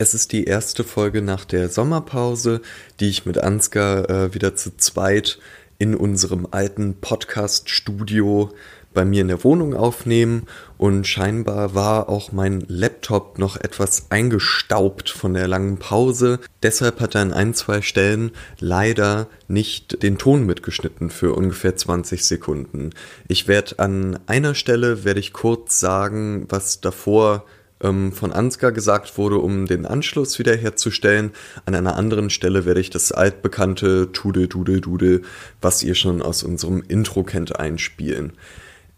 Es ist die erste Folge nach der Sommerpause, die ich mit Ansgar äh, wieder zu zweit in unserem alten Podcast-Studio bei mir in der Wohnung aufnehmen und scheinbar war auch mein Laptop noch etwas eingestaubt von der langen Pause. Deshalb hat er an ein, zwei Stellen leider nicht den Ton mitgeschnitten für ungefähr 20 Sekunden. Ich werde an einer Stelle, werde ich kurz sagen, was davor ähm, von Ansgar gesagt wurde, um den Anschluss wiederherzustellen. An einer anderen Stelle werde ich das altbekannte Tude, Dude, Dude, was ihr schon aus unserem Intro kennt, einspielen.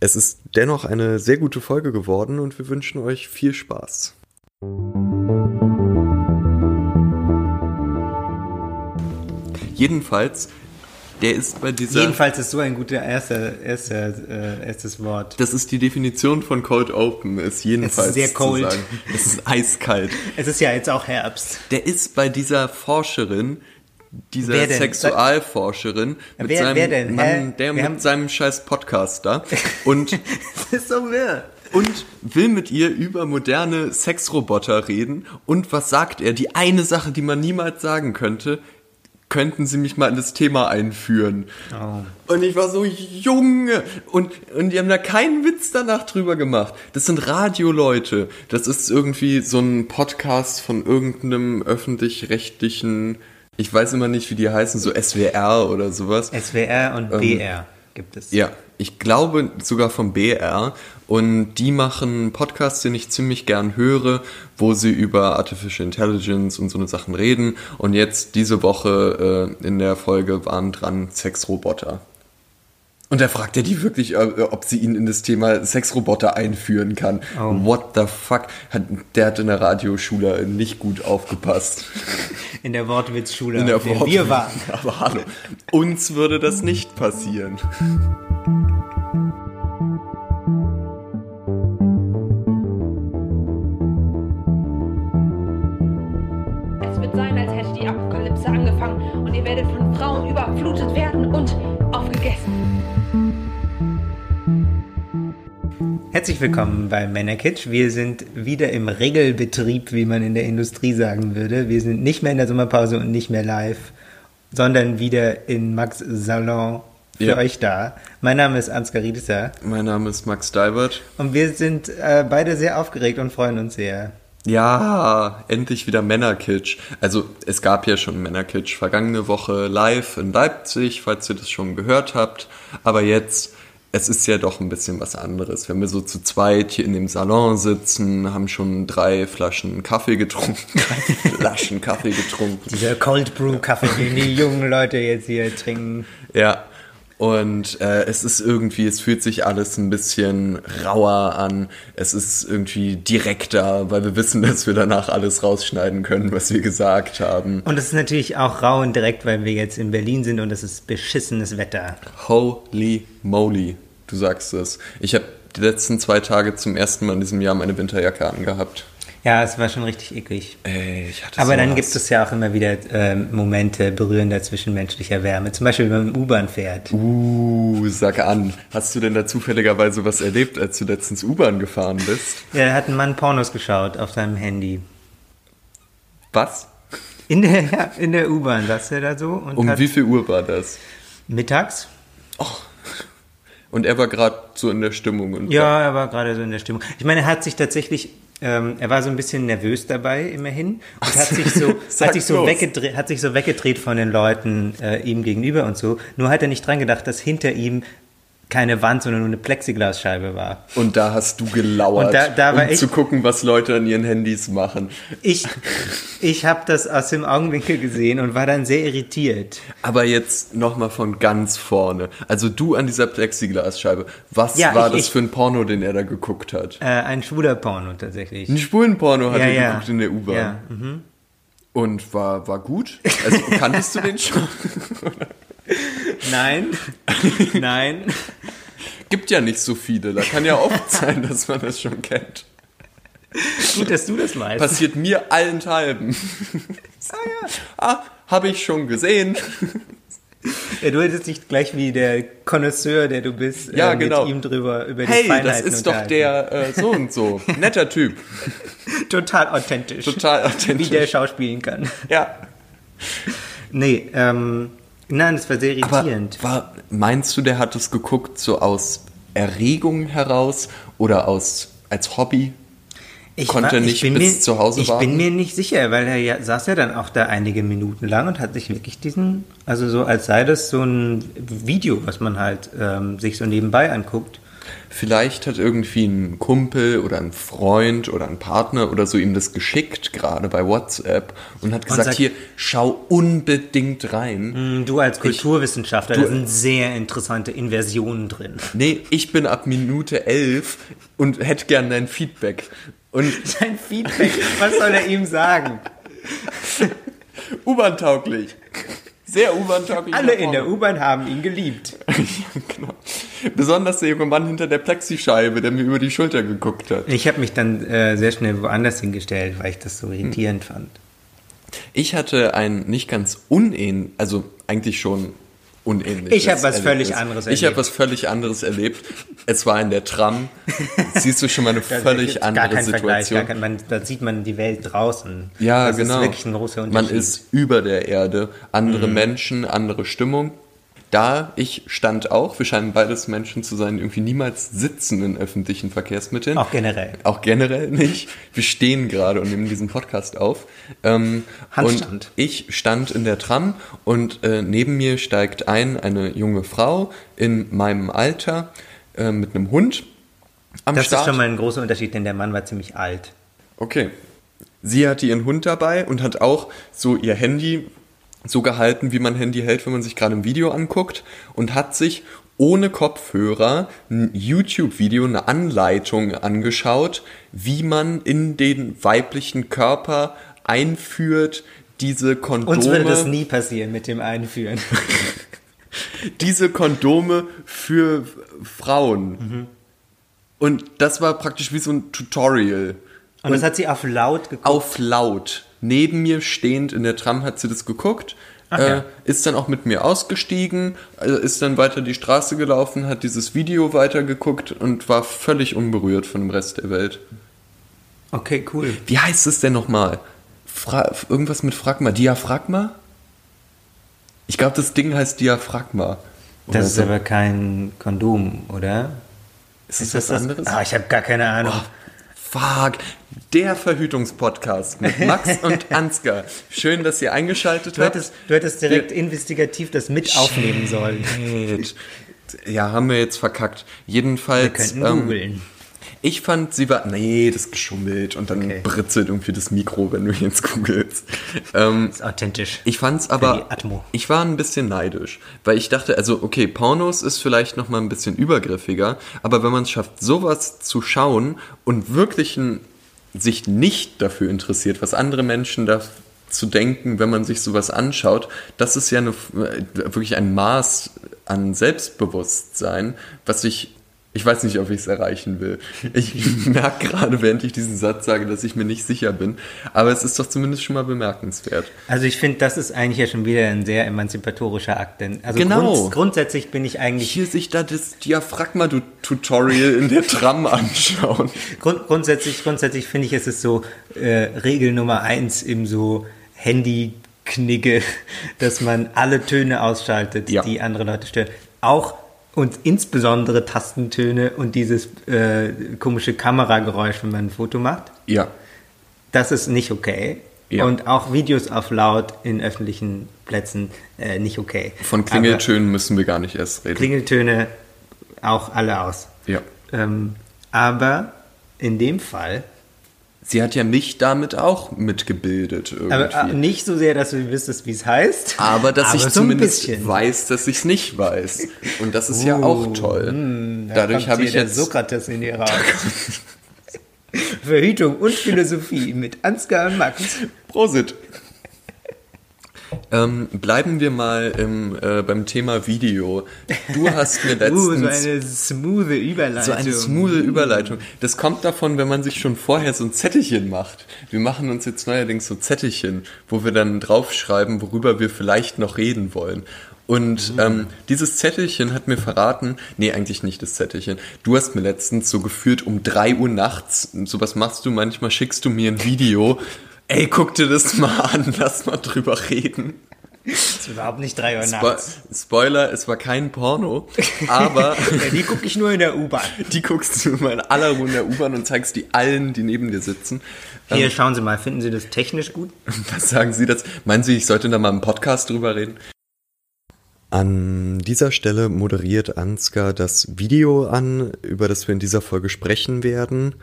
Es ist dennoch eine sehr gute Folge geworden und wir wünschen euch viel Spaß. Jedenfalls der ist bei dieser. Jedenfalls ist so ein guter erster, erster, äh, erstes Wort. Das ist die Definition von Cold Open, ist jedenfalls. Es ist sehr cold. Es ist eiskalt. es ist ja jetzt auch Herbst. Der ist bei dieser Forscherin, dieser Sexualforscherin mit wer, seinem wer denn? Mann, der Wir mit seinem scheiß Podcast da und das ist so wirr. und will mit ihr über moderne Sexroboter reden und was sagt er? Die eine Sache, die man niemals sagen könnte, könnten Sie mich mal in das Thema einführen? Oh. Und ich war so, Junge! Und, und die haben da keinen Witz danach drüber gemacht. Das sind Radioleute. Das ist irgendwie so ein Podcast von irgendeinem öffentlich-rechtlichen, ich weiß immer nicht, wie die heißen, so SWR oder sowas. SWR und ähm, BR gibt es. Ja, ich glaube sogar vom BR. Und die machen einen Podcast, den ich ziemlich gern höre, wo sie über Artificial Intelligence und so eine Sachen reden. Und jetzt diese Woche äh, in der Folge waren dran Sexroboter. Und da fragt er die wirklich, äh, ob sie ihn in das Thema Sexroboter einführen kann. Oh. What the fuck? Der hat in der Radioschule nicht gut aufgepasst. In der Wortwitzschule, in der, Wort wir waren. Aber hallo, uns würde das nicht passieren. Wird sein, als hätte die Apokalypse angefangen und ihr werdet von Frauen überflutet werden und aufgegessen. Herzlich willkommen bei Männerkitsch. Wir sind wieder im Regelbetrieb, wie man in der Industrie sagen würde. Wir sind nicht mehr in der Sommerpause und nicht mehr live, sondern wieder in Max Salon für ja. euch da. Mein Name ist Ansgar Riedesser. Mein Name ist Max Deibert. Und wir sind äh, beide sehr aufgeregt und freuen uns sehr. Ja, endlich wieder Männerkitsch. Also es gab ja schon Männerkitsch vergangene Woche live in Leipzig, falls ihr das schon gehört habt. Aber jetzt es ist ja doch ein bisschen was anderes. Wenn wir so zu zweit hier in dem Salon sitzen, haben schon drei Flaschen Kaffee getrunken, drei Flaschen Kaffee getrunken. Dieser Cold Brew Kaffee, den die jungen Leute jetzt hier trinken. Ja. Und äh, es ist irgendwie, es fühlt sich alles ein bisschen rauer an. Es ist irgendwie direkter, weil wir wissen, dass wir danach alles rausschneiden können, was wir gesagt haben. Und es ist natürlich auch rau und direkt, weil wir jetzt in Berlin sind und es ist beschissenes Wetter. Holy moly. Du sagst es. Ich habe die letzten zwei Tage zum ersten Mal in diesem Jahr meine Winterjacke angehabt. Ja, es war schon richtig eklig. Ey, ich hatte Aber dann gibt es ja auch immer wieder äh, Momente berührender zwischenmenschlicher Wärme. Zum Beispiel, wenn man U-Bahn fährt. Uh, sag an. Hast du denn da zufälligerweise was erlebt, als du letztens U-Bahn gefahren bist? Ja, da hat ein Mann Pornos geschaut auf seinem Handy. Was? In der, ja, in der U-Bahn saß er da so. Und um wie viel Uhr war das? Mittags. Oh. Und er war gerade so in der Stimmung. Und ja, er war gerade so in der Stimmung. Ich meine, er hat sich tatsächlich, ähm, er war so ein bisschen nervös dabei immerhin und hat sich so, hat sich so, weggedreht, hat sich so weggedreht von den Leuten äh, ihm gegenüber und so. Nur hat er nicht dran gedacht, dass hinter ihm keine Wand, sondern nur eine Plexiglasscheibe war. Und da hast du gelauert, da, da um zu gucken, was Leute an ihren Handys machen. Ich, ich habe das aus dem Augenwinkel gesehen und war dann sehr irritiert. Aber jetzt nochmal von ganz vorne. Also du an dieser Plexiglasscheibe. Was ja, war ich, das ich, für ein Porno, den er da geguckt hat? Äh, ein schwuler Porno tatsächlich. Ein schwulen Porno hat ja, er ja. geguckt in der U-Bahn. Ja. Mhm. Und war, war gut? Also kanntest du den schon? Nein. Nein. Gibt ja nicht so viele. Da kann ja oft sein, dass man das schon kennt. Gut, dass du das weißt. Passiert mir allenthalben. Ah ja. Ah, habe ich schon gesehen. Ja, du hättest dich gleich wie der Connoisseur, der du bist, ja, äh, genau. mit ihm drüber über die hey, Feinheiten das ist doch der äh, so und so. Netter Typ. Total authentisch. Total authentisch. Wie der schauspielen kann. Ja. Nee, ähm, nein, das war sehr irritierend. Aber war, meinst du, der hat es geguckt so aus Erregung heraus oder aus als Hobby? Ich konnte war- ich nicht bis mir, zu Hause Ich warten? bin mir nicht sicher, weil er ja, saß ja dann auch da einige Minuten lang und hat sich wirklich diesen, also so als sei das so ein Video, was man halt ähm, sich so nebenbei anguckt. Vielleicht hat irgendwie ein Kumpel oder ein Freund oder ein Partner oder so ihm das geschickt, gerade bei WhatsApp, und hat gesagt, sagt- hier, schau unbedingt rein. Hm, Du als Kulturwissenschaftler, du- da sind sehr interessante Inversionen drin. Nee, ich bin ab Minute 11 und hätte gern dein Feedback. Und Sein Feedback, was soll er ihm sagen? U-Bahn-tauglich. Sehr U-Bahn-tauglich. Alle in der U-Bahn haben ihn geliebt. genau. Besonders der junge Mann hinter der Plexischeibe, der mir über die Schulter geguckt hat. Ich habe mich dann äh, sehr schnell woanders hingestellt, weil ich das so irritierend fand. Ich hatte ein nicht ganz unähnlich, also eigentlich schon unähnlich. Ich hab was völlig anderes Ich erlebt. habe was völlig anderes erlebt. Es war in der Tram. Siehst du schon mal eine völlig andere gar Situation. gar kein, man, da sieht man die Welt draußen. Ja, das genau. ist wirklich ein großer Man Unterschied. ist über der Erde, andere Mhm. Menschen, andere Stimmung. Da, ich stand auch, wir scheinen beides Menschen zu sein, die irgendwie niemals sitzen in öffentlichen Verkehrsmitteln. Auch generell. Auch generell nicht. Wir stehen gerade und nehmen diesen Podcast auf. Ähm, Handstand. Und ich stand in der Tram und äh, neben mir steigt ein eine junge Frau in meinem Alter äh, mit einem Hund am Das Start. ist schon mal ein großer Unterschied, denn der Mann war ziemlich alt. Okay. Sie hatte ihren Hund dabei und hat auch so ihr Handy so gehalten, wie man Handy hält, wenn man sich gerade ein Video anguckt und hat sich ohne Kopfhörer ein YouTube-Video, eine Anleitung angeschaut, wie man in den weiblichen Körper einführt, diese Kondome, Uns würde das nie passieren mit dem Einführen. diese Kondome für Frauen. Und das war praktisch wie so ein Tutorial. Und das hat sie auf laut geguckt. auf laut. Neben mir stehend in der Tram hat sie das geguckt, Ach äh, ja. ist dann auch mit mir ausgestiegen, äh, ist dann weiter die Straße gelaufen, hat dieses Video weitergeguckt und war völlig unberührt von dem Rest der Welt. Okay, cool. Wie heißt es denn nochmal? Fra irgendwas mit Phragma? Diaphragma? Ich glaube, das Ding heißt Diaphragma. Das ist so. aber kein Kondom, oder? ist das was anderes? Ah, ich habe gar keine Ahnung. Fuck, der Verhütungspodcast mit Max und Ansgar. Schön, dass ihr eingeschaltet Du habt. hättest, du hättest direkt investigativ das mit aufnehmen sollen. Shit. Ja, haben wir jetzt verkackt. Jedenfalls. Wir könnten ähm, googeln. Ich fand, sie war. Nee, das ist geschummelt und dann Okay. britzelt irgendwie das Mikro, wenn du jetzt googelst. Ähm, ist authentisch. ich fand's aber. Ich war ein bisschen neidisch, weil ich dachte, also, okay, Pornos ist vielleicht nochmal ein bisschen übergriffiger, aber wenn man es schafft, sowas zu schauen und wirklich ein, sich nicht dafür interessiert, was andere Menschen da zu denken, wenn man sich sowas anschaut, das ist ja eine, wirklich ein Maß an Selbstbewusstsein, was ich, ich weiß nicht, ob ich es erreichen will. Ich merke gerade, während ich diesen Satz sage, dass ich mir nicht sicher bin, aber es ist doch zumindest schon mal bemerkenswert. Also ich finde, das ist eigentlich ja schon wieder ein sehr emanzipatorischer Akt. Denn also Genau. grunds grundsätzlich bin ich eigentlich hier sich da das Diaphragma-Tutorial in der Tram anschauen. Grund, grundsätzlich, grundsätzlich finde ich, es ist so äh, Regel Nummer eins im so Handy-Knigge, dass man alle Töne ausschaltet, Ja. die andere Leute stören. Auch und insbesondere Tastentöne und dieses äh, komische Kamerageräusch, wenn man ein Foto macht. Ja. Das ist nicht okay. Ja. Und auch Videos auf laut in öffentlichen Plätzen äh, nicht okay. Von Klingeltönen müssen wir gar nicht erst Aber reden. Klingeltöne auch alle aus. ja. Ähm, aber in dem Fall Sie hat ja mich damit auch mitgebildet irgendwie. Aber äh, nicht so sehr, dass du wüsstest, wie es heißt. Aber dass ich so zumindest bisschen. weiß, dass ich es nicht weiß. Und das ist ja Oh, auch toll. hm, Da Dadurch habe ich jetzt. Sokrates in dir raus. Verhütung und Philosophie mit Ansgar und Max. Prosit. Ähm, bleiben wir mal im, äh, beim Thema Video. Du hast mir letztens Uh, so eine smooth Überleitung. So eine smoothe Überleitung. Das kommt davon, wenn man sich schon vorher so ein Zettelchen macht. Wir machen uns jetzt neuerdings so Zettelchen, wo wir dann draufschreiben, worüber wir vielleicht noch reden wollen. Und ähm, dieses Zettelchen hat mir verraten, nee, eigentlich nicht das Zettelchen. Du hast mir letztens so geführt um drei Uhr nachts, sowas machst du manchmal, schickst du mir ein Video. Ey, guck dir das mal an, lass mal drüber reden. Das ist überhaupt nicht drei Uhr Spo nachts. Spoiler, es war kein Porno, aber Ja, die gucke ich nur in der U-Bahn. die guckst du mal in aller Ruhe in der U-Bahn und zeigst die allen, die neben dir sitzen. Hier, schauen Sie mal, finden Sie das technisch gut? Was sagen Sie das? Meinen Sie, ich sollte da mal im Podcast drüber reden? An dieser Stelle moderiert Ansgar das Video an, über das wir in dieser Folge sprechen werden.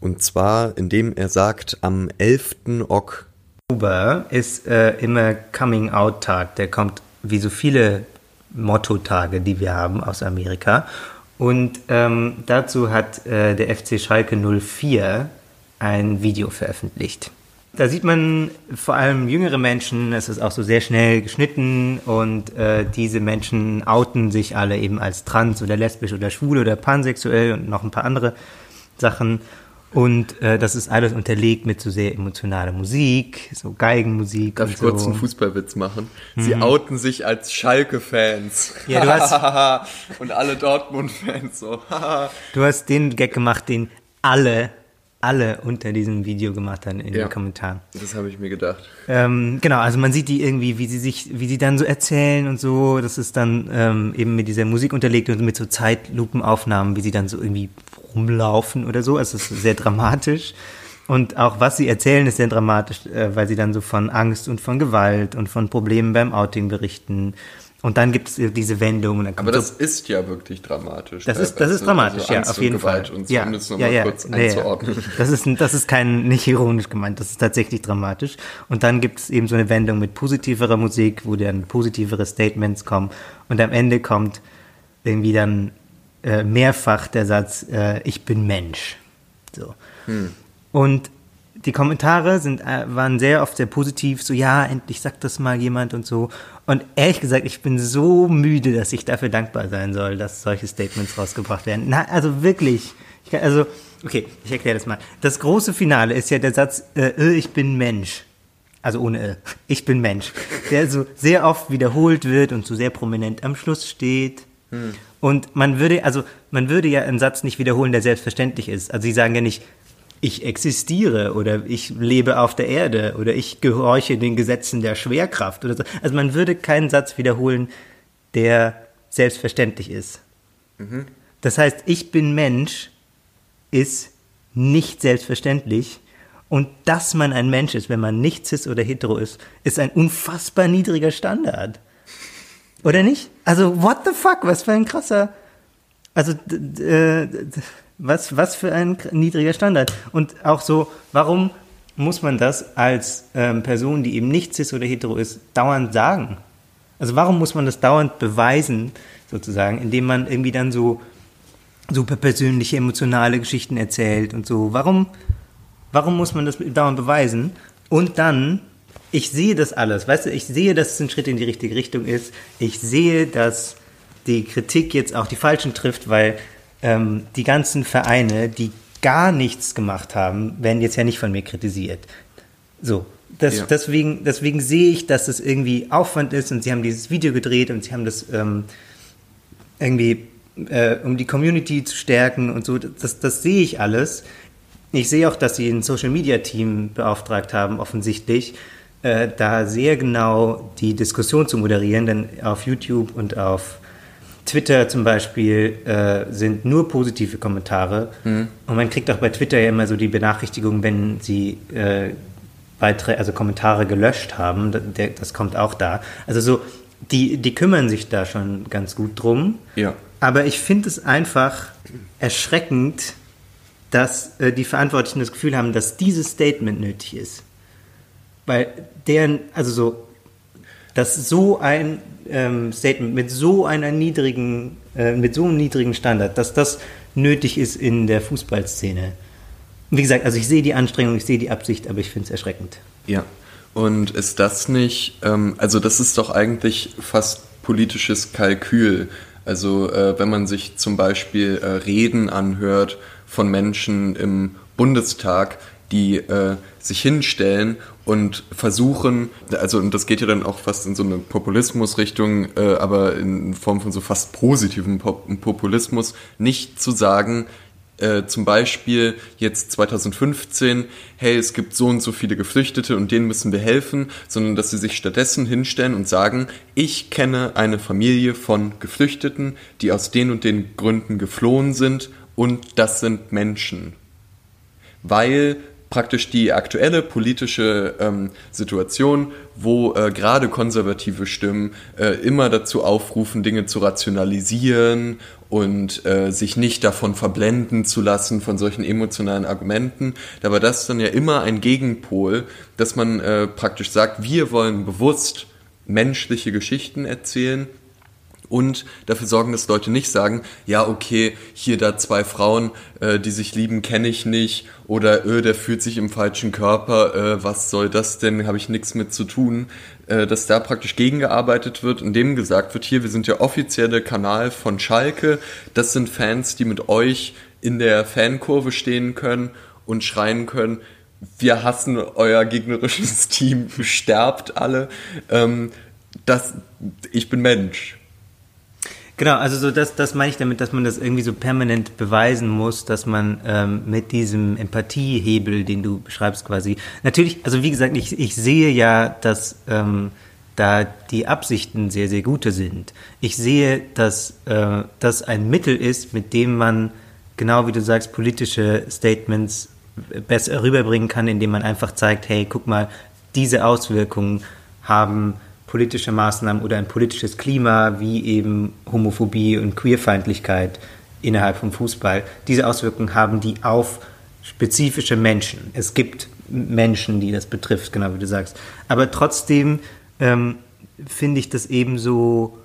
Und zwar, indem er sagt, am 11. Ok. Oktober ist äh, immer Coming-out-Tag. Der kommt wie so viele Motto-Tage, die wir haben aus Amerika. Und ähm, dazu hat äh, der FC Schalke 04 ein Video veröffentlicht. Da sieht man vor allem jüngere Menschen, es ist auch so sehr schnell geschnitten und äh, diese Menschen outen sich alle eben als trans oder lesbisch oder schwul oder pansexuell und noch ein paar andere Sachen. Und äh, das ist alles unterlegt mit so sehr emotionaler Musik, so Geigenmusik. Darf ich kurz so. einen Fußballwitz machen? Sie outen sich als Schalke-Fans. Mhm. Ja, du hast- Und alle Dortmund-Fans so. Du hast den Gag gemacht, den alle, alle unter diesem Video gemacht haben in Ja. den Kommentaren. das habe ich mir gedacht. Ähm, genau, also man sieht die irgendwie, wie sie sich, wie sie dann so erzählen und so. Das ist dann ähm, eben mit dieser Musik unterlegt und mit so Zeitlupenaufnahmen, wie sie dann so irgendwie rumlaufen oder so. Also es ist sehr dramatisch. Und auch was sie erzählen, ist sehr dramatisch, äh, weil sie dann so von Angst und von Gewalt und von Problemen beim Outing berichten. Und dann gibt es diese Wendung. Und dann kommt Aber so das ist ja wirklich dramatisch. Das ist, das ist dramatisch, Also ja, Angst auf jeden Gewalt Fall. Und ja, um das nochmal ja, kurz ja, ja. einzuordnen. Das ist, das ist kein, nicht ironisch gemeint, das ist tatsächlich dramatisch. Und dann gibt es eben so eine Wendung mit positiverer Musik, wo dann positivere Statements kommen. Und am Ende kommt irgendwie dann äh, mehrfach der Satz, äh, ich bin Mensch. So. Und die Kommentare sind, äh, waren sehr oft sehr positiv, so ja, endlich sagt das mal jemand und so. Und ehrlich gesagt, ich bin so müde, dass ich dafür dankbar sein soll, dass solche Statements rausgebracht werden. Na, also wirklich. Ich kann, also, okay, ich erkläre das mal. Das große Finale ist ja der Satz, äh, äh, ich bin Mensch. Also ohne äh, ich bin Mensch. Der so sehr oft wiederholt wird und so sehr prominent am Schluss steht. Und man würde, also man würde ja einen Satz nicht wiederholen, der selbstverständlich ist. Also sie sagen ja nicht, ich existiere oder ich lebe auf der Erde oder ich gehorche den Gesetzen der Schwerkraft oder so. Also man würde keinen Satz wiederholen, der selbstverständlich ist. Das heißt, ich bin Mensch ist nicht selbstverständlich. Und dass man ein Mensch ist, wenn man nicht cis oder hetero ist, ist ein unfassbar niedriger Standard. Oder nicht? Also, what the fuck? Was für ein krasser. Also, äh, d- was, was für ein niedriger Standard. Und auch so, warum muss man das als ähm, Person, die eben nicht cis oder hetero ist, dauernd sagen? Also, warum muss man das dauernd beweisen, sozusagen, indem man irgendwie dann so super persönliche, emotionale Geschichten erzählt und so? Warum, warum muss man das dauernd beweisen? Und dann, ich sehe das alles, weißt du, ich sehe, dass es ein Schritt in die richtige Richtung ist. Ich sehe, dass die Kritik jetzt auch die Falschen trifft, weil ähm, die ganzen Vereine, die gar nichts gemacht haben, werden jetzt ja nicht von mir kritisiert. So, das, Ja. deswegen, deswegen sehe ich, dass es irgendwie Aufwand ist und sie haben dieses Video gedreht und sie haben das ähm, irgendwie, äh, um die Community zu stärken und so, das, das sehe ich alles. Ich sehe auch, dass sie ein Social Media Team beauftragt haben, offensichtlich, äh, da sehr genau die Diskussion zu moderieren, denn auf YouTube und auf Twitter zum Beispiel äh, sind nur positive Kommentare. Und man kriegt auch bei Twitter ja immer so die Benachrichtigung, wenn sie äh, Beiträ also Kommentare gelöscht haben. Da- Der, das kommt auch da. Also so, die, die kümmern sich da schon ganz gut drum. Ja. Aber ich finde es einfach erschreckend, dass äh, die Verantwortlichen das Gefühl haben, dass dieses Statement nötig ist. Weil deren, also so, dass so ein ähm, Statement mit so einer niedrigen, äh, mit so einem niedrigen Standard, dass das nötig ist in der Fußballszene. Wie gesagt, also ich sehe die Anstrengung, ich sehe die Absicht, aber ich finde es erschreckend. Ja. Und ist das nicht, ähm, also das ist doch eigentlich fast politisches Kalkül. Also äh, wenn man sich zum Beispiel äh, Reden anhört von Menschen im Bundestag, die äh, sich hinstellen und versuchen, also und das geht ja dann auch fast in so eine Populismusrichtung, äh, aber in Form von so fast positivem Populismus, nicht zu sagen, äh, zum Beispiel jetzt 2015, hey, es gibt so und so viele Geflüchtete und denen müssen wir helfen, sondern dass sie sich stattdessen hinstellen und sagen, ich kenne eine Familie von Geflüchteten, die aus den und den Gründen geflohen sind und das sind Menschen. Weil praktisch die aktuelle politische ähm, Situation, wo äh, gerade konservative Stimmen äh, immer dazu aufrufen, Dinge zu rationalisieren und äh, sich nicht davon verblenden zu lassen von solchen emotionalen Argumenten. Da war das dann ja immer ein Gegenpol, dass man äh, praktisch sagt, wir wollen bewusst menschliche Geschichten erzählen und dafür sorgen, dass Leute nicht sagen, ja, okay, hier da zwei Frauen, äh, die sich lieben, kenne ich nicht oder öh, der fühlt sich im falschen Körper, äh, was soll das denn, habe ich nichts mit zu tun, äh, dass da praktisch gegengearbeitet wird, indem gesagt wird, hier, wir sind der offizielle Kanal von Schalke, das sind Fans, die mit euch in der Fankurve stehen können und schreien können, wir hassen euer gegnerisches Team, sterbt alle. Ähm, das, ich bin Mensch. Genau, also so das, das meine ich damit, dass man das irgendwie so permanent beweisen muss, dass man ähm, mit diesem Empathiehebel, den du beschreibst quasi, natürlich, also wie gesagt, ich, ich sehe ja, dass ähm, da die Absichten sehr, sehr gute sind. Ich sehe, dass äh, das ein Mittel ist, mit dem man, genau wie du sagst, politische Statements besser rüberbringen kann, indem man einfach zeigt, hey, guck mal, diese Auswirkungen haben politische Maßnahmen oder ein politisches Klima wie eben Homophobie und Queerfeindlichkeit innerhalb vom Fußball, diese Auswirkungen haben die auf spezifische Menschen. Es gibt Menschen, die das betrifft, genau wie du sagst. Aber trotzdem ähm, finde ich das eben so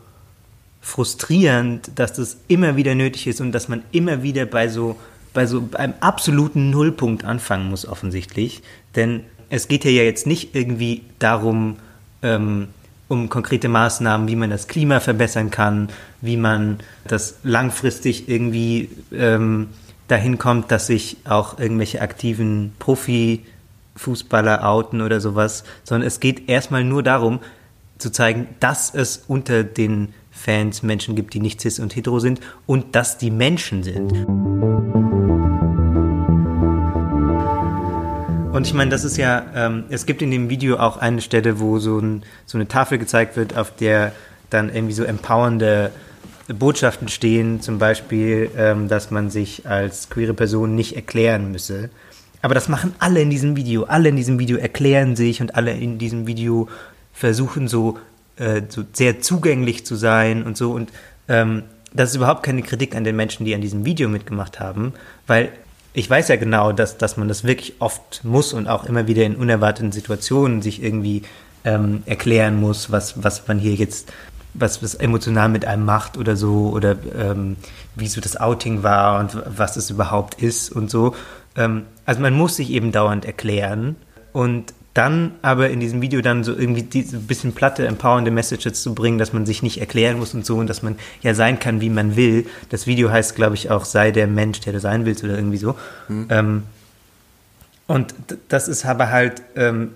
frustrierend, dass das immer wieder nötig ist und dass man immer wieder bei so bei so einem absoluten Nullpunkt anfangen muss offensichtlich, denn es geht ja jetzt nicht irgendwie darum, ähm, um konkrete Maßnahmen, wie man das Klima verbessern kann, wie man das langfristig irgendwie ähm, dahin kommt, dass sich auch irgendwelche aktiven Profifußballer outen oder sowas, sondern es geht erstmal nur darum, zu zeigen, dass es unter den Fans Menschen gibt, die nicht cis und hetero sind und dass die Menschen sind. Und ich meine, das ist ja, ähm, es gibt in dem Video auch eine Stelle, wo so, ein, so eine Tafel gezeigt wird, auf der dann irgendwie so empowernde Botschaften stehen, zum Beispiel, ähm, dass man sich als queere Person nicht erklären müsse. Aber das machen alle in diesem Video. Alle in diesem Video erklären sich und alle in diesem Video versuchen so, äh, so sehr zugänglich zu sein und so. Und ähm, das ist überhaupt keine Kritik an den Menschen, die an diesem Video mitgemacht haben, weil ich weiß ja genau, dass, dass man das wirklich oft muss und auch immer wieder in unerwarteten Situationen sich irgendwie ähm, erklären muss, was, was man hier jetzt, was, was emotional mit einem macht oder so, oder ähm, wie so das Outing war und was es überhaupt ist und so. Ähm, also man muss sich eben dauernd erklären und dann aber in diesem Video dann so irgendwie diese bisschen platte, empowernde Messages zu bringen, dass man sich nicht erklären muss und so und dass man ja sein kann, wie man will. Das Video heißt, glaube ich, auch sei der Mensch, der du sein willst oder irgendwie so. Mhm. Ähm, und das ist aber halt, ähm,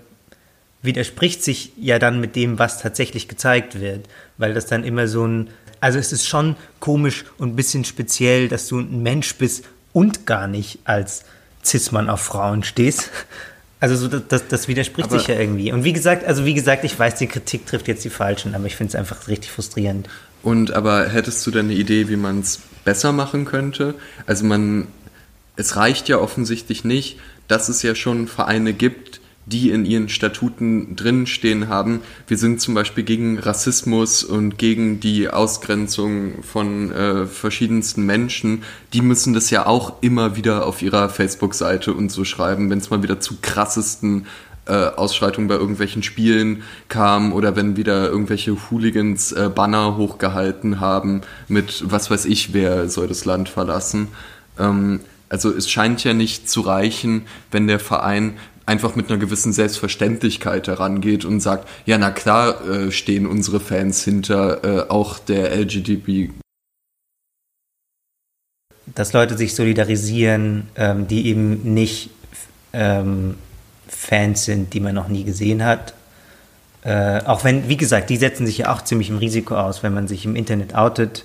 widerspricht sich ja dann mit dem, was tatsächlich gezeigt wird, weil das dann immer so ein, also es ist schon komisch und ein bisschen speziell, dass du ein Mensch bist und gar nicht als Cis-Mann auf Frauen stehst. Also so, das, das widerspricht aber sich ja irgendwie. Und wie gesagt, also wie gesagt, ich weiß, die Kritik trifft jetzt die Falschen, aber ich finde es einfach richtig frustrierend. Und aber hättest du denn eine Idee, wie man es besser machen könnte? Also man, es reicht ja offensichtlich nicht, dass es ja schon Vereine gibt, die in ihren Statuten drinstehen haben. Wir sind zum Beispiel gegen Rassismus und gegen die Ausgrenzung von äh, verschiedensten Menschen. Die müssen das ja auch immer wieder auf ihrer Facebook-Seite und so schreiben, wenn es mal wieder zu krassesten äh, Ausschreitungen bei irgendwelchen Spielen kam oder wenn wieder irgendwelche Hooligans äh, Banner hochgehalten haben mit was weiß ich, wer soll das Land verlassen. Ähm, also es scheint ja nicht zu reichen, wenn der Verein einfach mit einer gewissen Selbstverständlichkeit herangeht und sagt, ja, na klar äh, stehen unsere Fans hinter äh, auch der LGDB. Dass Leute sich solidarisieren, ähm, die eben nicht ähm, Fans sind, die man noch nie gesehen hat. Äh, auch wenn, wie gesagt, die setzen sich ja auch ziemlich im Risiko aus, wenn man sich im Internet outet,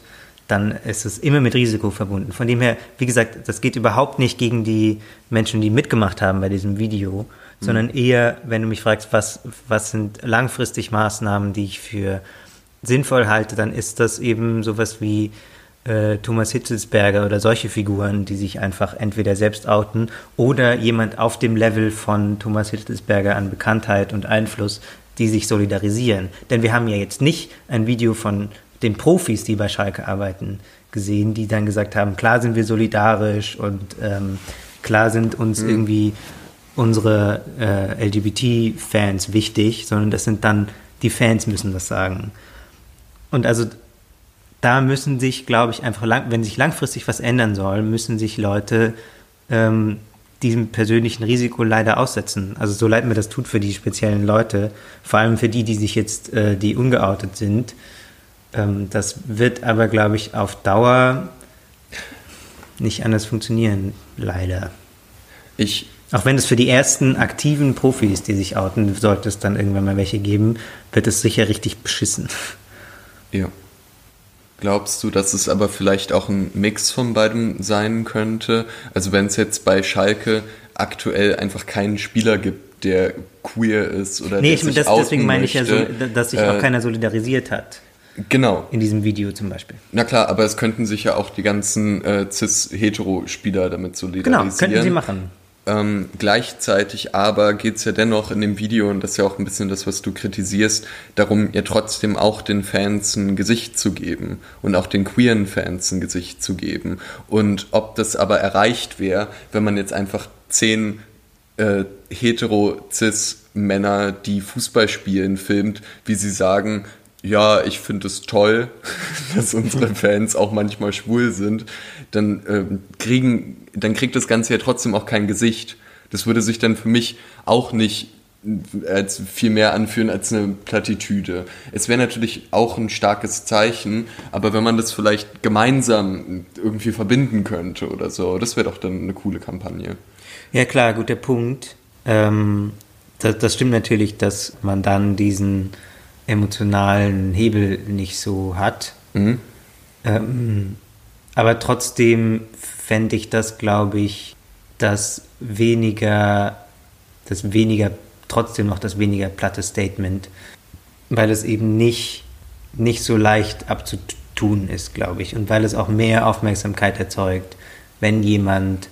dann ist es immer mit Risiko verbunden. Von dem her, wie gesagt, das geht überhaupt nicht gegen die Menschen, die mitgemacht haben bei diesem Video, mhm. sondern eher, wenn du mich fragst, was, was sind langfristig Maßnahmen, die ich für sinnvoll halte, dann ist das eben sowas wie äh, Thomas Hitzelsberger oder solche Figuren, die sich einfach entweder selbst outen oder jemand auf dem Level von Thomas Hitzelsberger an Bekanntheit und Einfluss, die sich solidarisieren. Denn wir haben ja jetzt nicht ein Video von den Profis, die bei Schalke arbeiten, gesehen, die dann gesagt haben, klar sind wir solidarisch und ähm, klar sind uns mhm. irgendwie unsere äh, LGBT-Fans wichtig, sondern das sind dann die Fans müssen das sagen. Und also da müssen sich, glaube ich, einfach, lang, wenn sich langfristig was ändern soll, müssen sich Leute ähm, diesem persönlichen Risiko leider aussetzen. Also so leid mir das tut für die speziellen Leute, vor allem für die, die sich jetzt, äh, die ungeoutet sind. Ähm, das wird aber, glaube ich, auf Dauer nicht anders funktionieren, leider. Ich auch wenn es für die ersten aktiven Profis, die sich outen, sollte es dann irgendwann mal welche geben, wird es sicher richtig beschissen. Ja. Glaubst du, dass es aber vielleicht auch ein Mix von beidem sein könnte? Also wenn es jetzt bei Schalke aktuell einfach keinen Spieler gibt, der queer ist oder nee, der ich, sich das, deswegen meine ich ja, so, dass sich äh, auch keiner solidarisiert hat. Genau. In diesem Video zum Beispiel. Na klar, aber es könnten sich ja auch die ganzen äh, cis-hetero-Spieler damit solidarisieren. Genau, könnten sie machen. Ähm, gleichzeitig aber geht es ja dennoch in dem Video, und das ist ja auch ein bisschen das, was du kritisierst, darum, ja trotzdem auch den Fans ein Gesicht zu geben und auch den queeren Fans ein Gesicht zu geben. Und ob das aber erreicht wäre, wenn man jetzt einfach zehn äh, hetero-cis-Männer, die Fußball spielen, filmt, wie sie sagen, ja, ich finde es toll, dass unsere Fans auch manchmal schwul sind, dann ähm, kriegen, dann kriegt das Ganze ja trotzdem auch kein Gesicht. Das würde sich dann für mich auch nicht als viel mehr anführen als eine Plattitüde. Es wäre natürlich auch ein starkes Zeichen, aber wenn man das vielleicht gemeinsam irgendwie verbinden könnte oder so, das wäre doch dann eine coole Kampagne. Ja klar, guter Punkt. Ähm, das, das stimmt natürlich, dass man dann diesen emotionalen Hebel nicht so hat. Mhm. Ähm, aber trotzdem fände ich das, glaube ich, das weniger, das weniger, trotzdem noch das weniger platte Statement, weil es eben nicht, nicht so leicht abzutun ist, glaube ich, und weil es auch mehr Aufmerksamkeit erzeugt, wenn jemand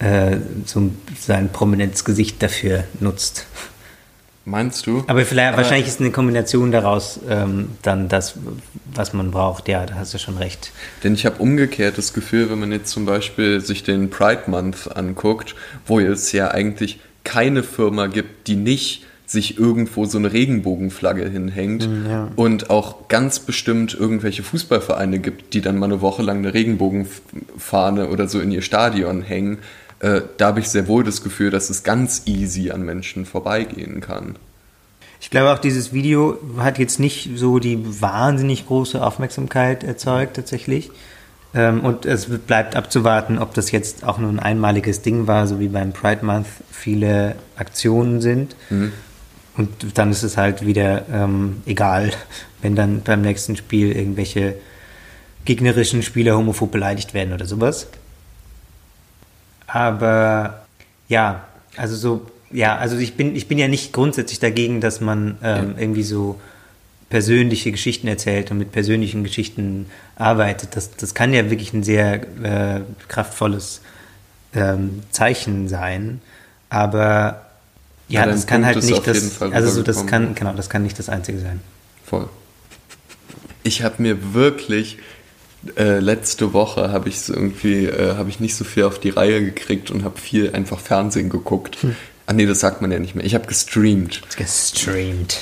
äh, so sein prominentes Gesicht dafür nutzt. Meinst du? Aber vielleicht, Aber wahrscheinlich ist eine Kombination daraus ähm, dann das, was man braucht. Ja, da hast du schon recht. Denn ich habe umgekehrt das Gefühl, wenn man jetzt zum Beispiel sich den Pride Month anguckt, wo es ja eigentlich keine Firma gibt, die nicht sich irgendwo so eine Regenbogenflagge hinhängt mm, ja. und auch ganz bestimmt irgendwelche Fußballvereine gibt, die dann mal eine Woche lang eine Regenbogenfahne oder so in ihr Stadion hängen äh, da habe ich sehr wohl das Gefühl, dass es ganz easy an Menschen vorbeigehen kann. Ich glaube auch, dieses Video hat jetzt nicht so die wahnsinnig große Aufmerksamkeit erzeugt tatsächlich. Ähm, und es bleibt abzuwarten, ob das jetzt auch nur ein einmaliges Ding war, so wie beim Pride Month viele Aktionen sind. Mhm. Und dann ist es halt wieder ähm, egal, wenn dann beim nächsten Spiel irgendwelche gegnerischen Spieler homophob beleidigt werden oder sowas. Aber ja, also so, ja, also ich bin, ich bin ja nicht grundsätzlich dagegen, dass man ähm, irgendwie so persönliche Geschichten erzählt und mit persönlichen Geschichten arbeitet. Das, das kann ja wirklich ein sehr äh, kraftvolles ähm, Zeichen sein. Aber ja, ja das kann Punkt halt nicht das, also so das kann, genau, das kann nicht das Einzige sein. Voll. Ich habe mir wirklich äh, letzte Woche habe ich irgendwie, äh, habe ich nicht so viel auf die Reihe gekriegt und habe viel einfach Fernsehen geguckt. Hm. Ah nee, das sagt man ja nicht mehr. Ich habe gestreamt. Gestreamt.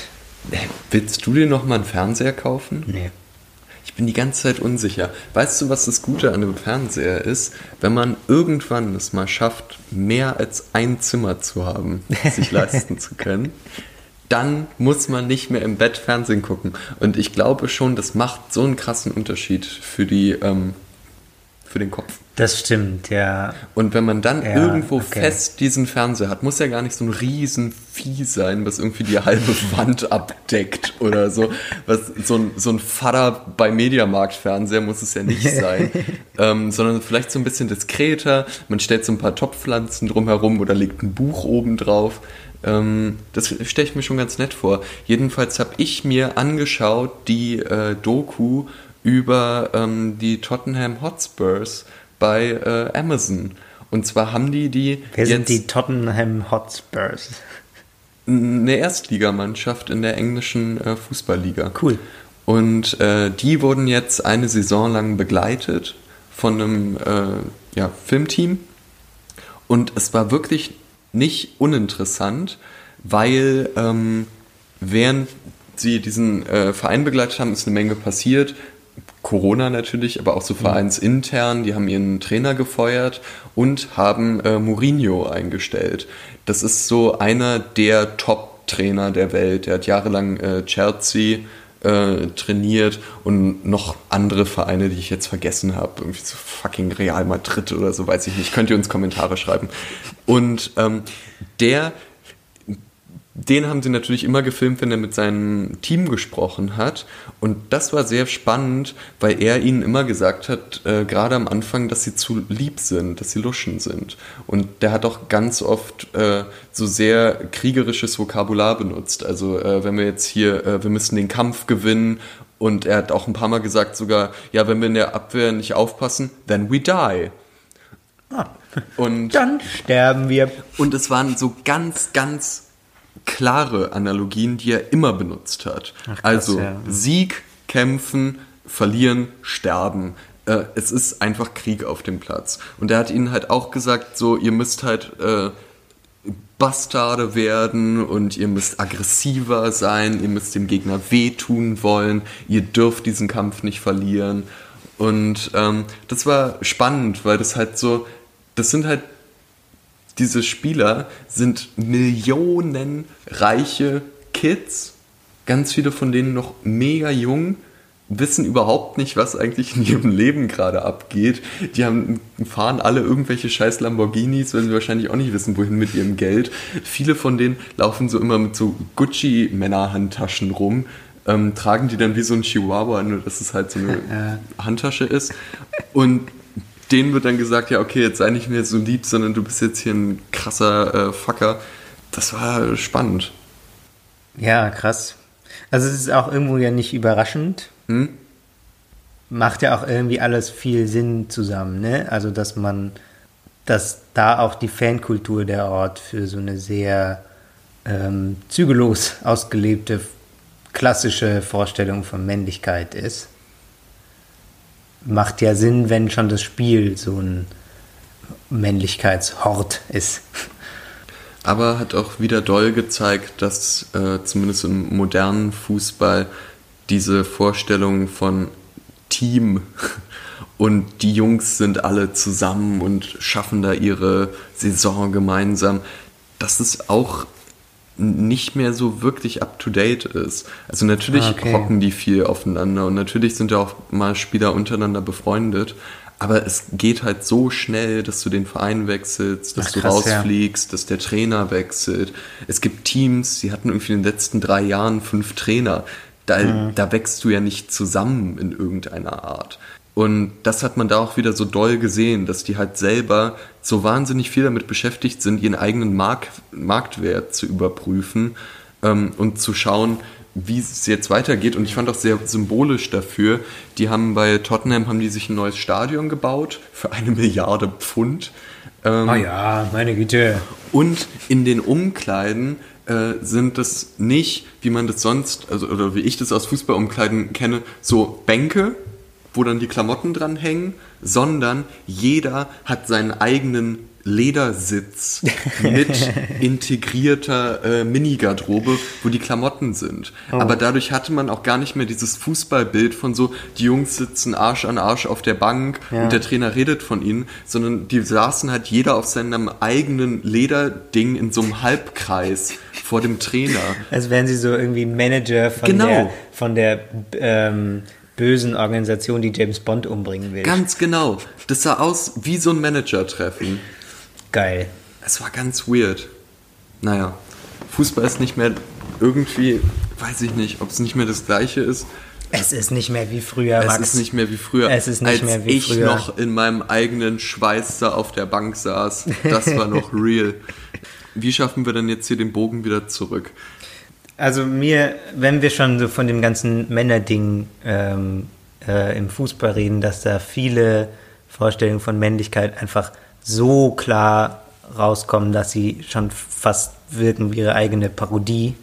Willst du dir noch mal einen Fernseher kaufen? Nee. Ich bin die ganze Zeit unsicher. Weißt du, was das Gute an einem Fernseher ist? Wenn man irgendwann es mal schafft, mehr als ein Zimmer zu haben, sich leisten zu können, dann muss man nicht mehr im Bett Fernsehen gucken. Und ich glaube schon, das macht so einen krassen Unterschied für die, ähm, für den Kopf. Das stimmt, ja. Und wenn man dann Ja, irgendwo okay. fest diesen Fernseher hat, muss ja gar nicht so ein riesen Vieh sein, was irgendwie die halbe Wand abdeckt oder so. Was, so, ein, so ein Vater bei Mediamarkt-Fernseher muss es ja nicht sein, ähm, sondern vielleicht so ein bisschen diskreter. Man stellt so ein paar Topfpflanzen drumherum oder legt ein Buch oben drauf. Ähm, das stelle ich mir schon ganz nett vor. Jedenfalls habe ich mir angeschaut die äh, Doku über ähm, die Tottenham Hotspurs bei äh, Amazon. Und zwar haben die die Wer sind die Tottenham Hotspurs? eine Erstligamannschaft in der englischen äh, Fußballliga. Cool. Und äh, die wurden jetzt eine Saison lang begleitet von einem äh, ja, Filmteam. Und es war wirklich nicht uninteressant, weil ähm, während sie diesen äh, Verein begleitet haben, ist eine Menge passiert. Corona natürlich, aber auch so vereinsintern. Die haben ihren Trainer gefeuert und haben äh, Mourinho eingestellt. Das ist so einer der Top-Trainer der Welt. Der hat jahrelang äh, Chelsea äh, trainiert und noch andere Vereine, die ich jetzt vergessen habe. Irgendwie so fucking Real Madrid oder so, weiß ich nicht. Könnt ihr uns Kommentare schreiben. Und ähm, der den haben sie natürlich immer gefilmt, wenn er mit seinem Team gesprochen hat. Und das war sehr spannend, weil er ihnen immer gesagt hat, äh, gerade am Anfang, dass sie zu lieb sind, dass sie Luschen sind. Und der hat auch ganz oft äh, so sehr kriegerisches Vokabular benutzt. Also äh, wenn wir jetzt hier, äh, wir müssen den Kampf gewinnen. Und er hat auch ein paar Mal gesagt sogar, ja, wenn wir in der Abwehr nicht aufpassen, then we die. Und Dann sterben wir. und es waren so ganz, ganz klare Analogien, die er immer benutzt hat. Ach, krass, also ja. Sieg, kämpfen, verlieren, sterben. Äh, es ist einfach Krieg auf dem Platz. Und er hat ihnen halt auch gesagt, so, ihr müsst halt äh, Bastarde werden und ihr müsst aggressiver sein, ihr müsst dem Gegner wehtun wollen, ihr dürft diesen Kampf nicht verlieren. Und ähm, das war spannend, weil das halt so, das sind halt diese Spieler sind Millionen reiche Kids, ganz viele von denen noch mega jung, wissen überhaupt nicht, was eigentlich in ihrem Leben gerade abgeht. Die haben, fahren alle irgendwelche scheiß Lamborghinis, weil sie wahrscheinlich auch nicht wissen, wohin mit ihrem Geld. Viele von denen laufen so immer mit so Gucci-Männerhandtaschen rum, ähm, tragen die dann wie so ein Chihuahua, nur dass es halt so eine Handtasche ist. Und denen wird dann gesagt, ja, okay, jetzt sei nicht mehr so lieb, sondern du bist jetzt hier ein krasser äh, Fucker. Das war spannend. Ja, krass. Also es ist auch irgendwo ja nicht überraschend. Hm? Macht ja auch irgendwie alles viel Sinn zusammen, ne? Also dass man, dass da auch die Fankultur der Ort für so eine sehr ähm, zügellos ausgelebte klassische Vorstellung von Männlichkeit ist. Macht ja Sinn, wenn schon das Spiel so ein Männlichkeitshort ist. Aber hat auch wieder doll gezeigt, dass äh, zumindest im modernen Fußball diese Vorstellung von Team und die Jungs sind alle zusammen und schaffen da ihre Saison gemeinsam, dass es auch nicht mehr so wirklich up to date ist. Also natürlich Ah, okay. hocken die viel aufeinander und natürlich sind ja auch mal Spieler untereinander befreundet, aber es geht halt so schnell, dass du den Verein wechselst, dass Ach, du krass, ja. rausfliegst, dass der Trainer wechselt. Es gibt Teams, die hatten irgendwie in den letzten drei Jahren fünf Trainer. Da, Mhm. da wächst du ja nicht zusammen in irgendeiner Art. Und das hat man da auch wieder so doll gesehen, dass die halt selber so wahnsinnig viel damit beschäftigt sind, ihren eigenen Mark Marktwert zu überprüfen ähm, und zu schauen, wie es jetzt weitergeht. Und ich fand auch sehr symbolisch dafür, die haben bei Tottenham haben die sich ein neues Stadion gebaut für eine Milliarde Pfund. Ähm, Oh ja, meine Güte. und in den Umkleiden äh, sind das nicht, wie man das sonst, also oder wie ich das aus Fußballumkleiden kenne, so Bänke, wo dann die Klamotten dran hängen, sondern jeder hat seinen eigenen Ledersitz mit integrierter äh, Mini-Garderobe, wo die Klamotten sind. Aber dadurch hatte man auch gar nicht mehr dieses Fußballbild von so, die Jungs sitzen Arsch an Arsch auf der Bank Ja. und der Trainer redet von ihnen, sondern die saßen halt jeder auf seinem eigenen Lederding in so einem Halbkreis vor dem Trainer. Als wären sie so irgendwie Manager von Genau. der, von der ähm, bösen Organisation, die James Bond umbringen will. Ganz genau. Das sah aus wie so ein Manager-Treffen. Geil. Es war ganz weird. Naja, Fußball ist nicht mehr irgendwie, weiß ich nicht, ob es nicht mehr das gleiche ist. Es ist nicht mehr wie früher, Es Max. ist nicht mehr wie früher. Es ist nicht als mehr wie ich früher. noch in meinem eigenen Schweiß da auf der Bank saß. Das war noch real. Wie schaffen wir denn jetzt hier den Bogen wieder zurück? Also mir, wenn wir schon so von dem ganzen Männerding ähm, äh, im Fußball reden, dass da viele Vorstellungen von Männlichkeit einfach so klar rauskommen, dass sie schon fast wirken wie ihre eigene Parodie.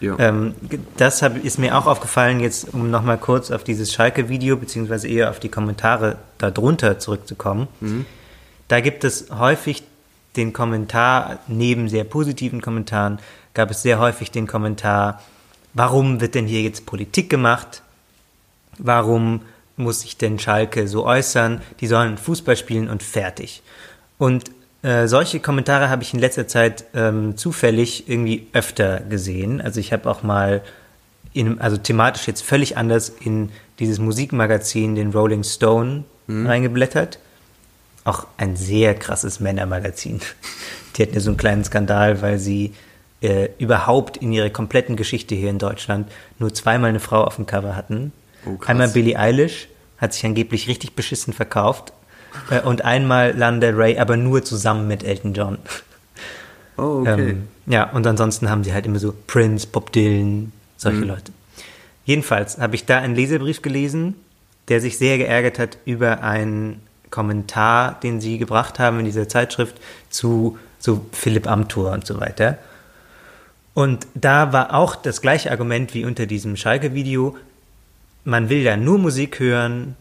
Ja. Ähm, das hab, ist mir auch aufgefallen, jetzt um nochmal kurz auf dieses Schalke-Video, beziehungsweise eher auf die Kommentare darunter zurückzukommen. Da gibt es häufig den Kommentar, neben sehr positiven Kommentaren, gab es sehr häufig den Kommentar, warum wird denn hier jetzt Politik gemacht? Warum muss sich denn Schalke so äußern? Die sollen Fußball spielen und fertig. Und äh, solche Kommentare habe ich in letzter Zeit ähm, zufällig irgendwie öfter gesehen. Also ich habe auch mal, in, also thematisch jetzt völlig anders, in dieses Musikmagazin, den Rolling Stone, reingeblättert. Auch ein sehr krasses Männermagazin. Die hatten ja so einen kleinen Skandal, weil sie äh, überhaupt in ihrer kompletten Geschichte hier in Deutschland nur zweimal eine Frau auf dem Cover hatten. Oh. Einmal Billie Eilish, hat sich angeblich richtig beschissen verkauft. Äh, und einmal Lana Rey, aber nur zusammen mit Elton John. Oh, okay. Ähm, ja, und ansonsten haben sie halt immer so Prince, Bob Dylan, solche Mhm. Leute. Jedenfalls habe ich da einen Leserbrief gelesen, der sich sehr geärgert hat über einen Kommentar, den sie gebracht haben in dieser Zeitschrift zu so Philipp Amthor und so weiter. Und da war auch das gleiche Argument wie unter diesem Schalke-Video. Man will ja nur Musik hören.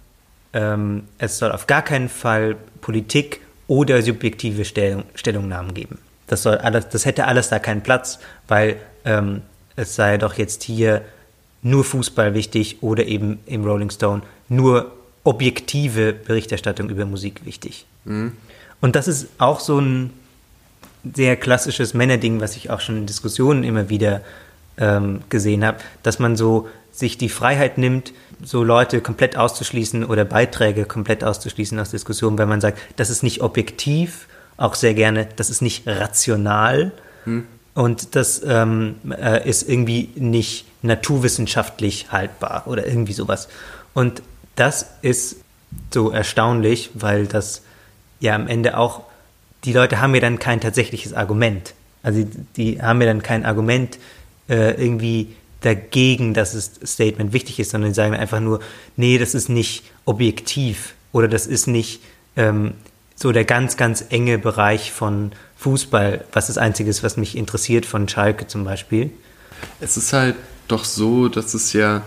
Ähm, es soll auf gar keinen Fall Politik oder subjektive Stellung, Stellungnahmen geben. Das, soll alles, das hätte alles da keinen Platz, weil ähm, es sei doch jetzt hier nur Fußball wichtig oder eben im Rolling Stone nur objektive Berichterstattung über Musik wichtig. Und das ist auch so ein sehr klassisches Männerding, was ich auch schon in Diskussionen immer wieder ähm, gesehen habe, dass man so sich die Freiheit nimmt, so Leute komplett auszuschließen oder Beiträge komplett auszuschließen aus Diskussionen, weil man sagt, das ist nicht objektiv, auch sehr gerne, das ist nicht rational und das ähm, äh, ist irgendwie nicht naturwissenschaftlich haltbar oder irgendwie sowas. Und das ist so erstaunlich, weil das ja am Ende auch, die Leute haben ja dann kein tatsächliches Argument. Also die, die haben ja dann kein Argument äh, irgendwie dagegen, dass das Statement wichtig ist, sondern die sagen einfach nur, nee, das ist nicht objektiv oder das ist nicht ähm, so der ganz, ganz enge Bereich von Fußball, was das Einzige ist, was mich interessiert von Schalke zum Beispiel. Es ist halt doch so, dass es ja,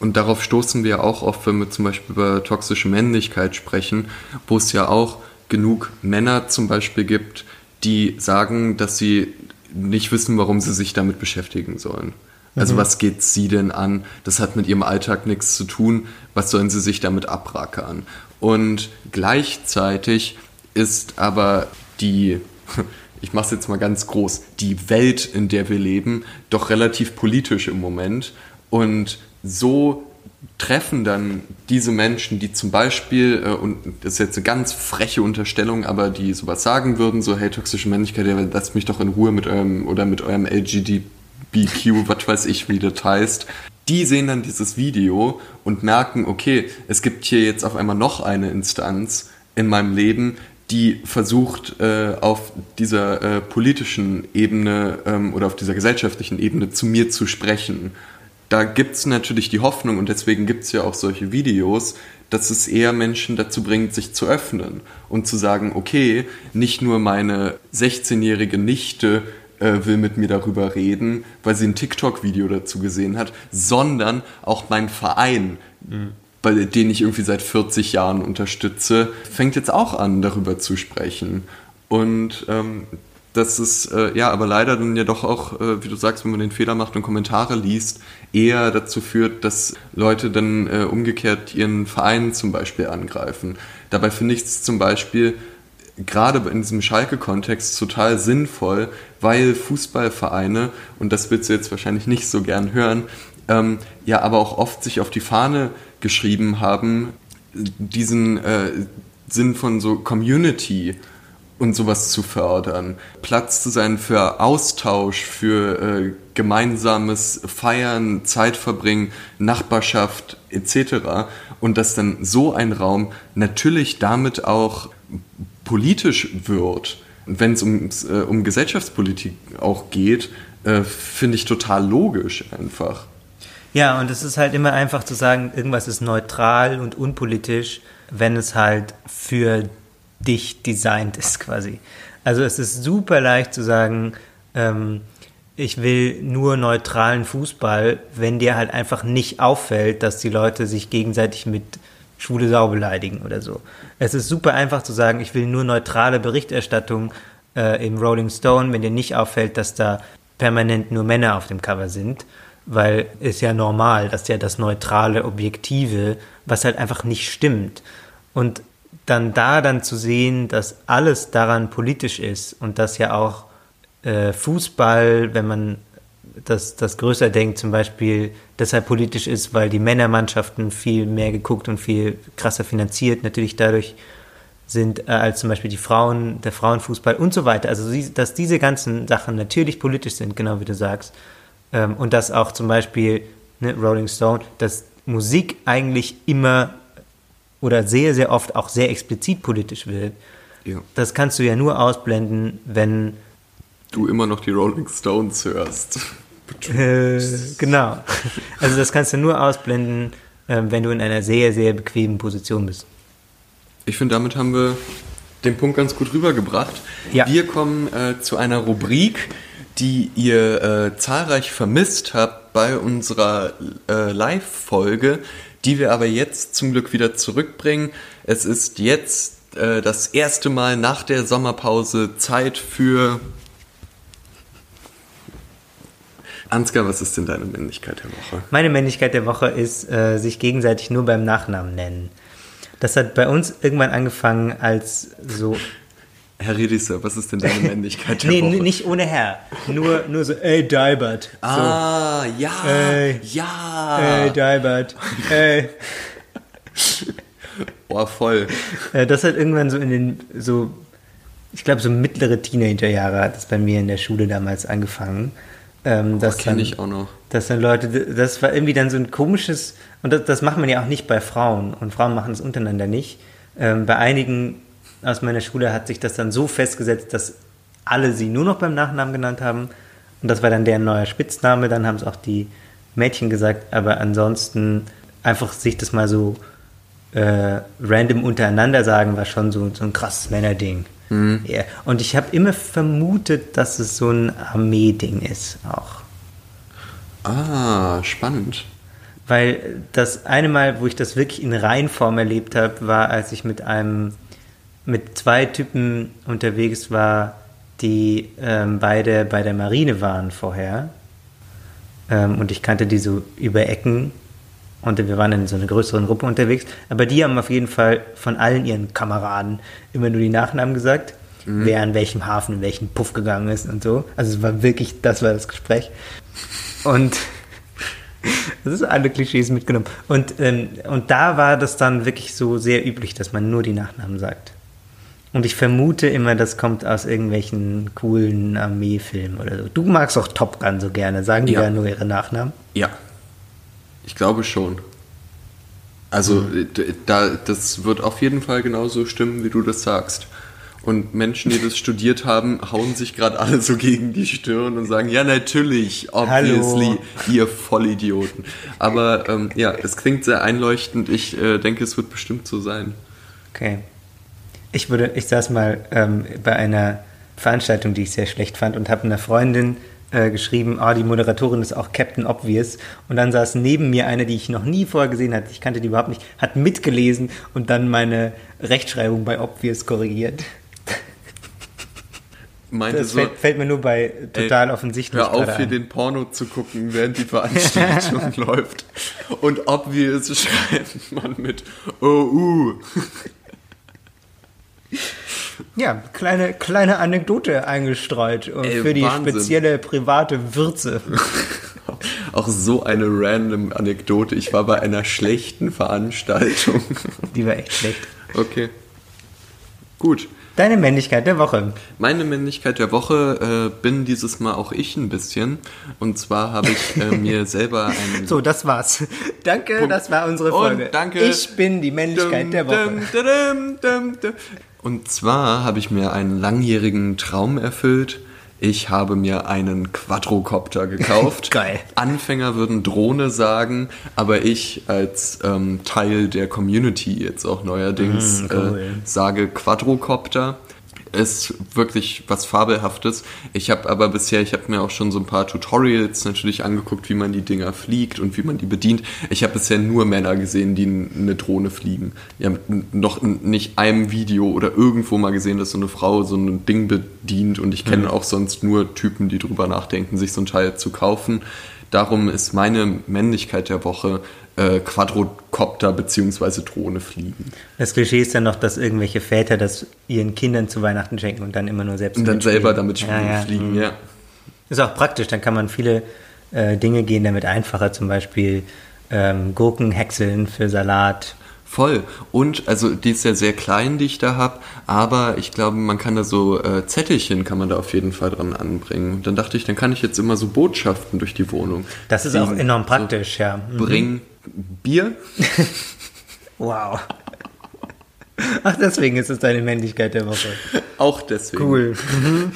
und darauf stoßen wir auch oft, wenn wir zum Beispiel über toxische Männlichkeit sprechen, wo es ja auch genug Männer zum Beispiel gibt, die sagen, dass sie nicht wissen, warum sie sich damit beschäftigen sollen. Also was geht sie denn an? Das hat mit ihrem Alltag nichts zu tun. Was sollen sie sich damit abrackern? Und gleichzeitig ist aber die, ich mache es jetzt mal ganz groß, die Welt, in der wir leben, doch relativ politisch im Moment. Und so treffen dann diese Menschen, die zum Beispiel, äh, und das ist jetzt eine ganz freche Unterstellung, aber die sowas sagen würden, so, hey, toxische Männlichkeit, ja, lasst mich doch in Ruhe mit eurem, oder mit eurem LGBTQ, was weiß ich, wie das heißt. Die sehen dann dieses Video und merken, okay, es gibt hier jetzt auf einmal noch eine Instanz in meinem Leben, die versucht, äh, auf dieser äh, politischen Ebene ähm, oder auf dieser gesellschaftlichen Ebene zu mir zu sprechen. Da gibt es natürlich die Hoffnung und deswegen gibt es ja auch solche Videos, dass es eher Menschen dazu bringt, sich zu öffnen und zu sagen, okay, nicht nur meine 16-jährige Nichte äh, will mit mir darüber reden, weil sie ein TikTok-Video dazu gesehen hat, sondern auch mein Verein, bei den ich irgendwie seit 40 Jahren unterstütze, fängt jetzt auch an, darüber zu sprechen. Und ähm, das ist äh, ja aber leider dann ja doch auch, äh, wie du sagst, wenn man den Fehler macht und Kommentare liest, eher dazu führt, dass Leute dann äh, umgekehrt ihren Verein zum Beispiel angreifen. Dabei finde ich es zum Beispiel gerade in diesem Schalke-Kontext total sinnvoll, weil Fußballvereine, und das willst du jetzt wahrscheinlich nicht so gern hören, ähm, ja aber auch oft sich auf die Fahne geschrieben haben, diesen äh, Sinn von so Community und sowas zu fördern, Platz zu sein für Austausch, für äh, gemeinsames Feiern, Zeitverbringen, Nachbarschaft etc. Und dass dann so ein Raum natürlich damit auch politisch wird. Wenn es um, äh, um Gesellschaftspolitik auch geht, äh, finde ich total logisch einfach. Ja, und es ist halt immer einfach zu sagen, irgendwas ist neutral und unpolitisch, wenn es halt für dich designt ist quasi. Also es ist super leicht zu sagen, ähm, ich will nur neutralen Fußball, wenn dir halt einfach nicht auffällt, dass die Leute sich gegenseitig mit schwule Sau beleidigen oder so. Es ist super einfach zu sagen, ich will nur neutrale Berichterstattung äh, im Rolling Stone, wenn dir nicht auffällt, dass da permanent nur Männer auf dem Cover sind, weil ist ja normal, dass ja das neutrale Objektive, was halt einfach nicht stimmt. Und dann da dann zu sehen, dass alles daran politisch ist und dass ja auch äh, Fußball, wenn man das, das größer denkt, zum Beispiel deshalb politisch ist, weil die Männermannschaften viel mehr geguckt und viel krasser finanziert natürlich dadurch sind äh, als zum Beispiel die Frauen, der Frauenfußball und so weiter. Also dass diese ganzen Sachen natürlich politisch sind, genau wie du sagst. Ähm, und dass auch zum Beispiel ne, Rolling Stone, dass Musik eigentlich immer oder sehr, sehr oft auch sehr explizit politisch wird. Ja. Das kannst du ja nur ausblenden, wenn du immer noch die Rolling Stones hörst. Äh, genau. Also das kannst du nur ausblenden, äh, wenn du in einer sehr, sehr bequemen Position bist. Ich finde, damit haben wir den Punkt ganz gut rübergebracht. Ja. Wir kommen äh, zu einer Rubrik, die ihr äh, zahlreich vermisst habt bei unserer äh, Live-Folge, die wir aber jetzt zum Glück wieder zurückbringen. Es ist jetzt äh, das erste Mal nach der Sommerpause Zeit für Ansgar, was ist denn deine Männlichkeit der Woche? Meine Männlichkeit der Woche ist, äh, sich gegenseitig nur beim Nachnamen nennen. Das hat bei uns irgendwann angefangen als so. Herr Riedisser, was ist denn deine Männlichkeit der nee, Woche? Nicht ohne Herr. Nur, nur so, ey, Dalbert. So. Ah, ja, ey, ja. Ey, Dalbert, ey. Boah, voll. Das hat irgendwann so in den, so, ich glaube, so mittlere Teenagerjahre hat es bei mir in der Schule damals angefangen. Ähm, das kenne ich auch noch. Dass dann Leute, das war irgendwie dann so ein komisches, und das, das macht man ja auch nicht bei Frauen, und Frauen machen es untereinander nicht. Ähm, bei einigen aus meiner Schule hat sich das dann so festgesetzt, dass alle sie nur noch beim Nachnamen genannt haben. Und das war dann deren neuer Spitzname. Dann haben es auch die Mädchen gesagt. Aber ansonsten einfach sich das mal so äh, random untereinander sagen, war schon so, so ein krasses Männerding. Mhm. Yeah. Und ich habe immer vermutet, dass es so ein Armee-Ding ist auch. Ah, spannend. Weil das eine Mal, wo ich das wirklich in Reinform erlebt habe, war, als ich mit einem, mit zwei Typen unterwegs war, die ähm, beide bei der Marine waren vorher. Ähm, und ich kannte die so über Ecken und wir waren in so einer größeren Gruppe unterwegs. Aber die haben auf jeden Fall von allen ihren Kameraden immer nur die Nachnamen gesagt, mhm. wer an welchem Hafen, in welchen Puff gegangen ist und so. Also es war wirklich, das war das Gespräch. Und das ist alle Klischees mitgenommen. Und, ähm, und da war das dann wirklich so sehr üblich, dass man nur die Nachnamen sagt. Und ich vermute immer, das kommt aus irgendwelchen coolen Armeefilmen oder so. Du magst auch Top Gun so gerne. Sagen die ja. da nur ihre Nachnamen? Ja. Ich glaube schon. Also mhm. da, das wird auf jeden Fall genauso stimmen, wie du das sagst. Und Menschen, die das studiert haben, hauen sich gerade alle so gegen die Stirn und sagen, ja natürlich, obviously, Hallo. ihr Vollidioten. Aber ähm, ja, es klingt sehr einleuchtend. Ich äh, denke, es wird bestimmt so sein. Okay. Ich würde, ich saß mal ähm, bei einer Veranstaltung, die ich sehr schlecht fand und habe einer Freundin äh, geschrieben, ah, die Moderatorin ist auch Captain Obvious. Und dann saß neben mir eine, die ich noch nie vorher gesehen hatte, ich kannte die überhaupt nicht, hat mitgelesen und dann meine Rechtschreibung bei Obvious korrigiert. Meinte das so, fällt, fällt, mir nur bei total ey, offensichtlich. Hör auf, hier den Porno zu gucken, während die Veranstaltung läuft. Und Obvious schreibt man mit OU. Ja, kleine, kleine Anekdote eingestreut Ey, für die Wahnsinn. spezielle private Würze. Auch so eine random Anekdote. Ich war bei einer schlechten Veranstaltung. Die war echt schlecht. Okay. Gut. Deine Männlichkeit der Woche. Meine Männlichkeit der Woche äh, bin dieses Mal auch ich ein bisschen. Und zwar habe ich äh, mir selber einen. So, das war's. Danke, Punkt. das war unsere Folge. Und danke. Ich bin die Männlichkeit der Woche. Dum, dum, dum, dum. Und zwar habe ich mir einen langjährigen Traum erfüllt. Ich habe mir einen Quadrocopter gekauft. Geil. Anfänger würden Drohne sagen, aber ich als ähm, Teil der Community jetzt auch neuerdings Mm, cool. äh, sage Quadrocopter. Ist wirklich was Fabelhaftes. Ich habe aber bisher, ich habe mir auch schon so ein paar Tutorials natürlich angeguckt, wie man die Dinger fliegt und wie man die bedient. Ich habe bisher nur Männer gesehen, die eine Drohne fliegen. Ich habe noch nicht einem Video oder irgendwo mal gesehen, dass so eine Frau so ein Ding bedient und ich kenne auch sonst nur Typen, die drüber nachdenken, sich so ein Teil zu kaufen. Darum ist meine Männlichkeit der Woche äh, Quadrocopter bzw. Drohne fliegen. Das Klischee ist dann noch, dass irgendwelche Väter das ihren Kindern zu Weihnachten schenken und dann immer nur selbst Und dann selber damit Ja, ja. fliegen, ja. Ist auch praktisch, dann kann man viele äh, Dinge gehen damit einfacher, zum Beispiel ähm, Gurken häckseln für Salat. Voll. Und also die ist ja sehr klein, die ich da habe, aber ich glaube, man kann da so äh, Zettelchen kann man da auf jeden Fall dran anbringen. Und dann dachte ich, dann kann ich jetzt immer so Botschaften durch die Wohnung. Das ist auch enorm praktisch, ja. Mhm. So, bring Bier. Wow. Ach, deswegen ist es deine Männlichkeit der Woche. Auch deswegen. Cool. Mhm.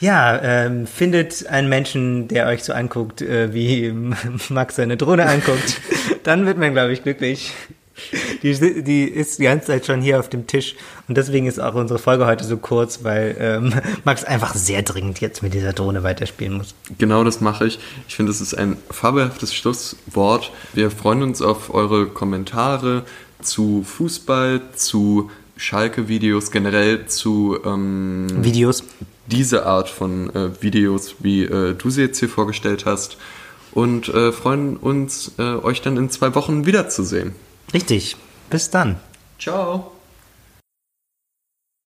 Ja, ähm, findet einen Menschen, der euch so anguckt, äh, wie Max seine Drohne anguckt, dann wird man, glaube ich, glücklich. Die, die ist die ganze Zeit schon hier auf dem Tisch und deswegen ist auch unsere Folge heute so kurz, weil ähm, Max einfach sehr dringend jetzt mit dieser Drohne weiterspielen muss. Genau das mache ich. Ich finde, das ist ein fabelhaftes Schlusswort. Wir freuen uns auf eure Kommentare zu Fußball, zu Schalke-Videos, generell zu ähm, Videos. diese Art von äh, Videos, wie äh, du sie jetzt hier vorgestellt hast. Und äh, freuen uns, äh, euch dann in zwei Wochen wiederzusehen. Richtig. Bis dann. Ciao.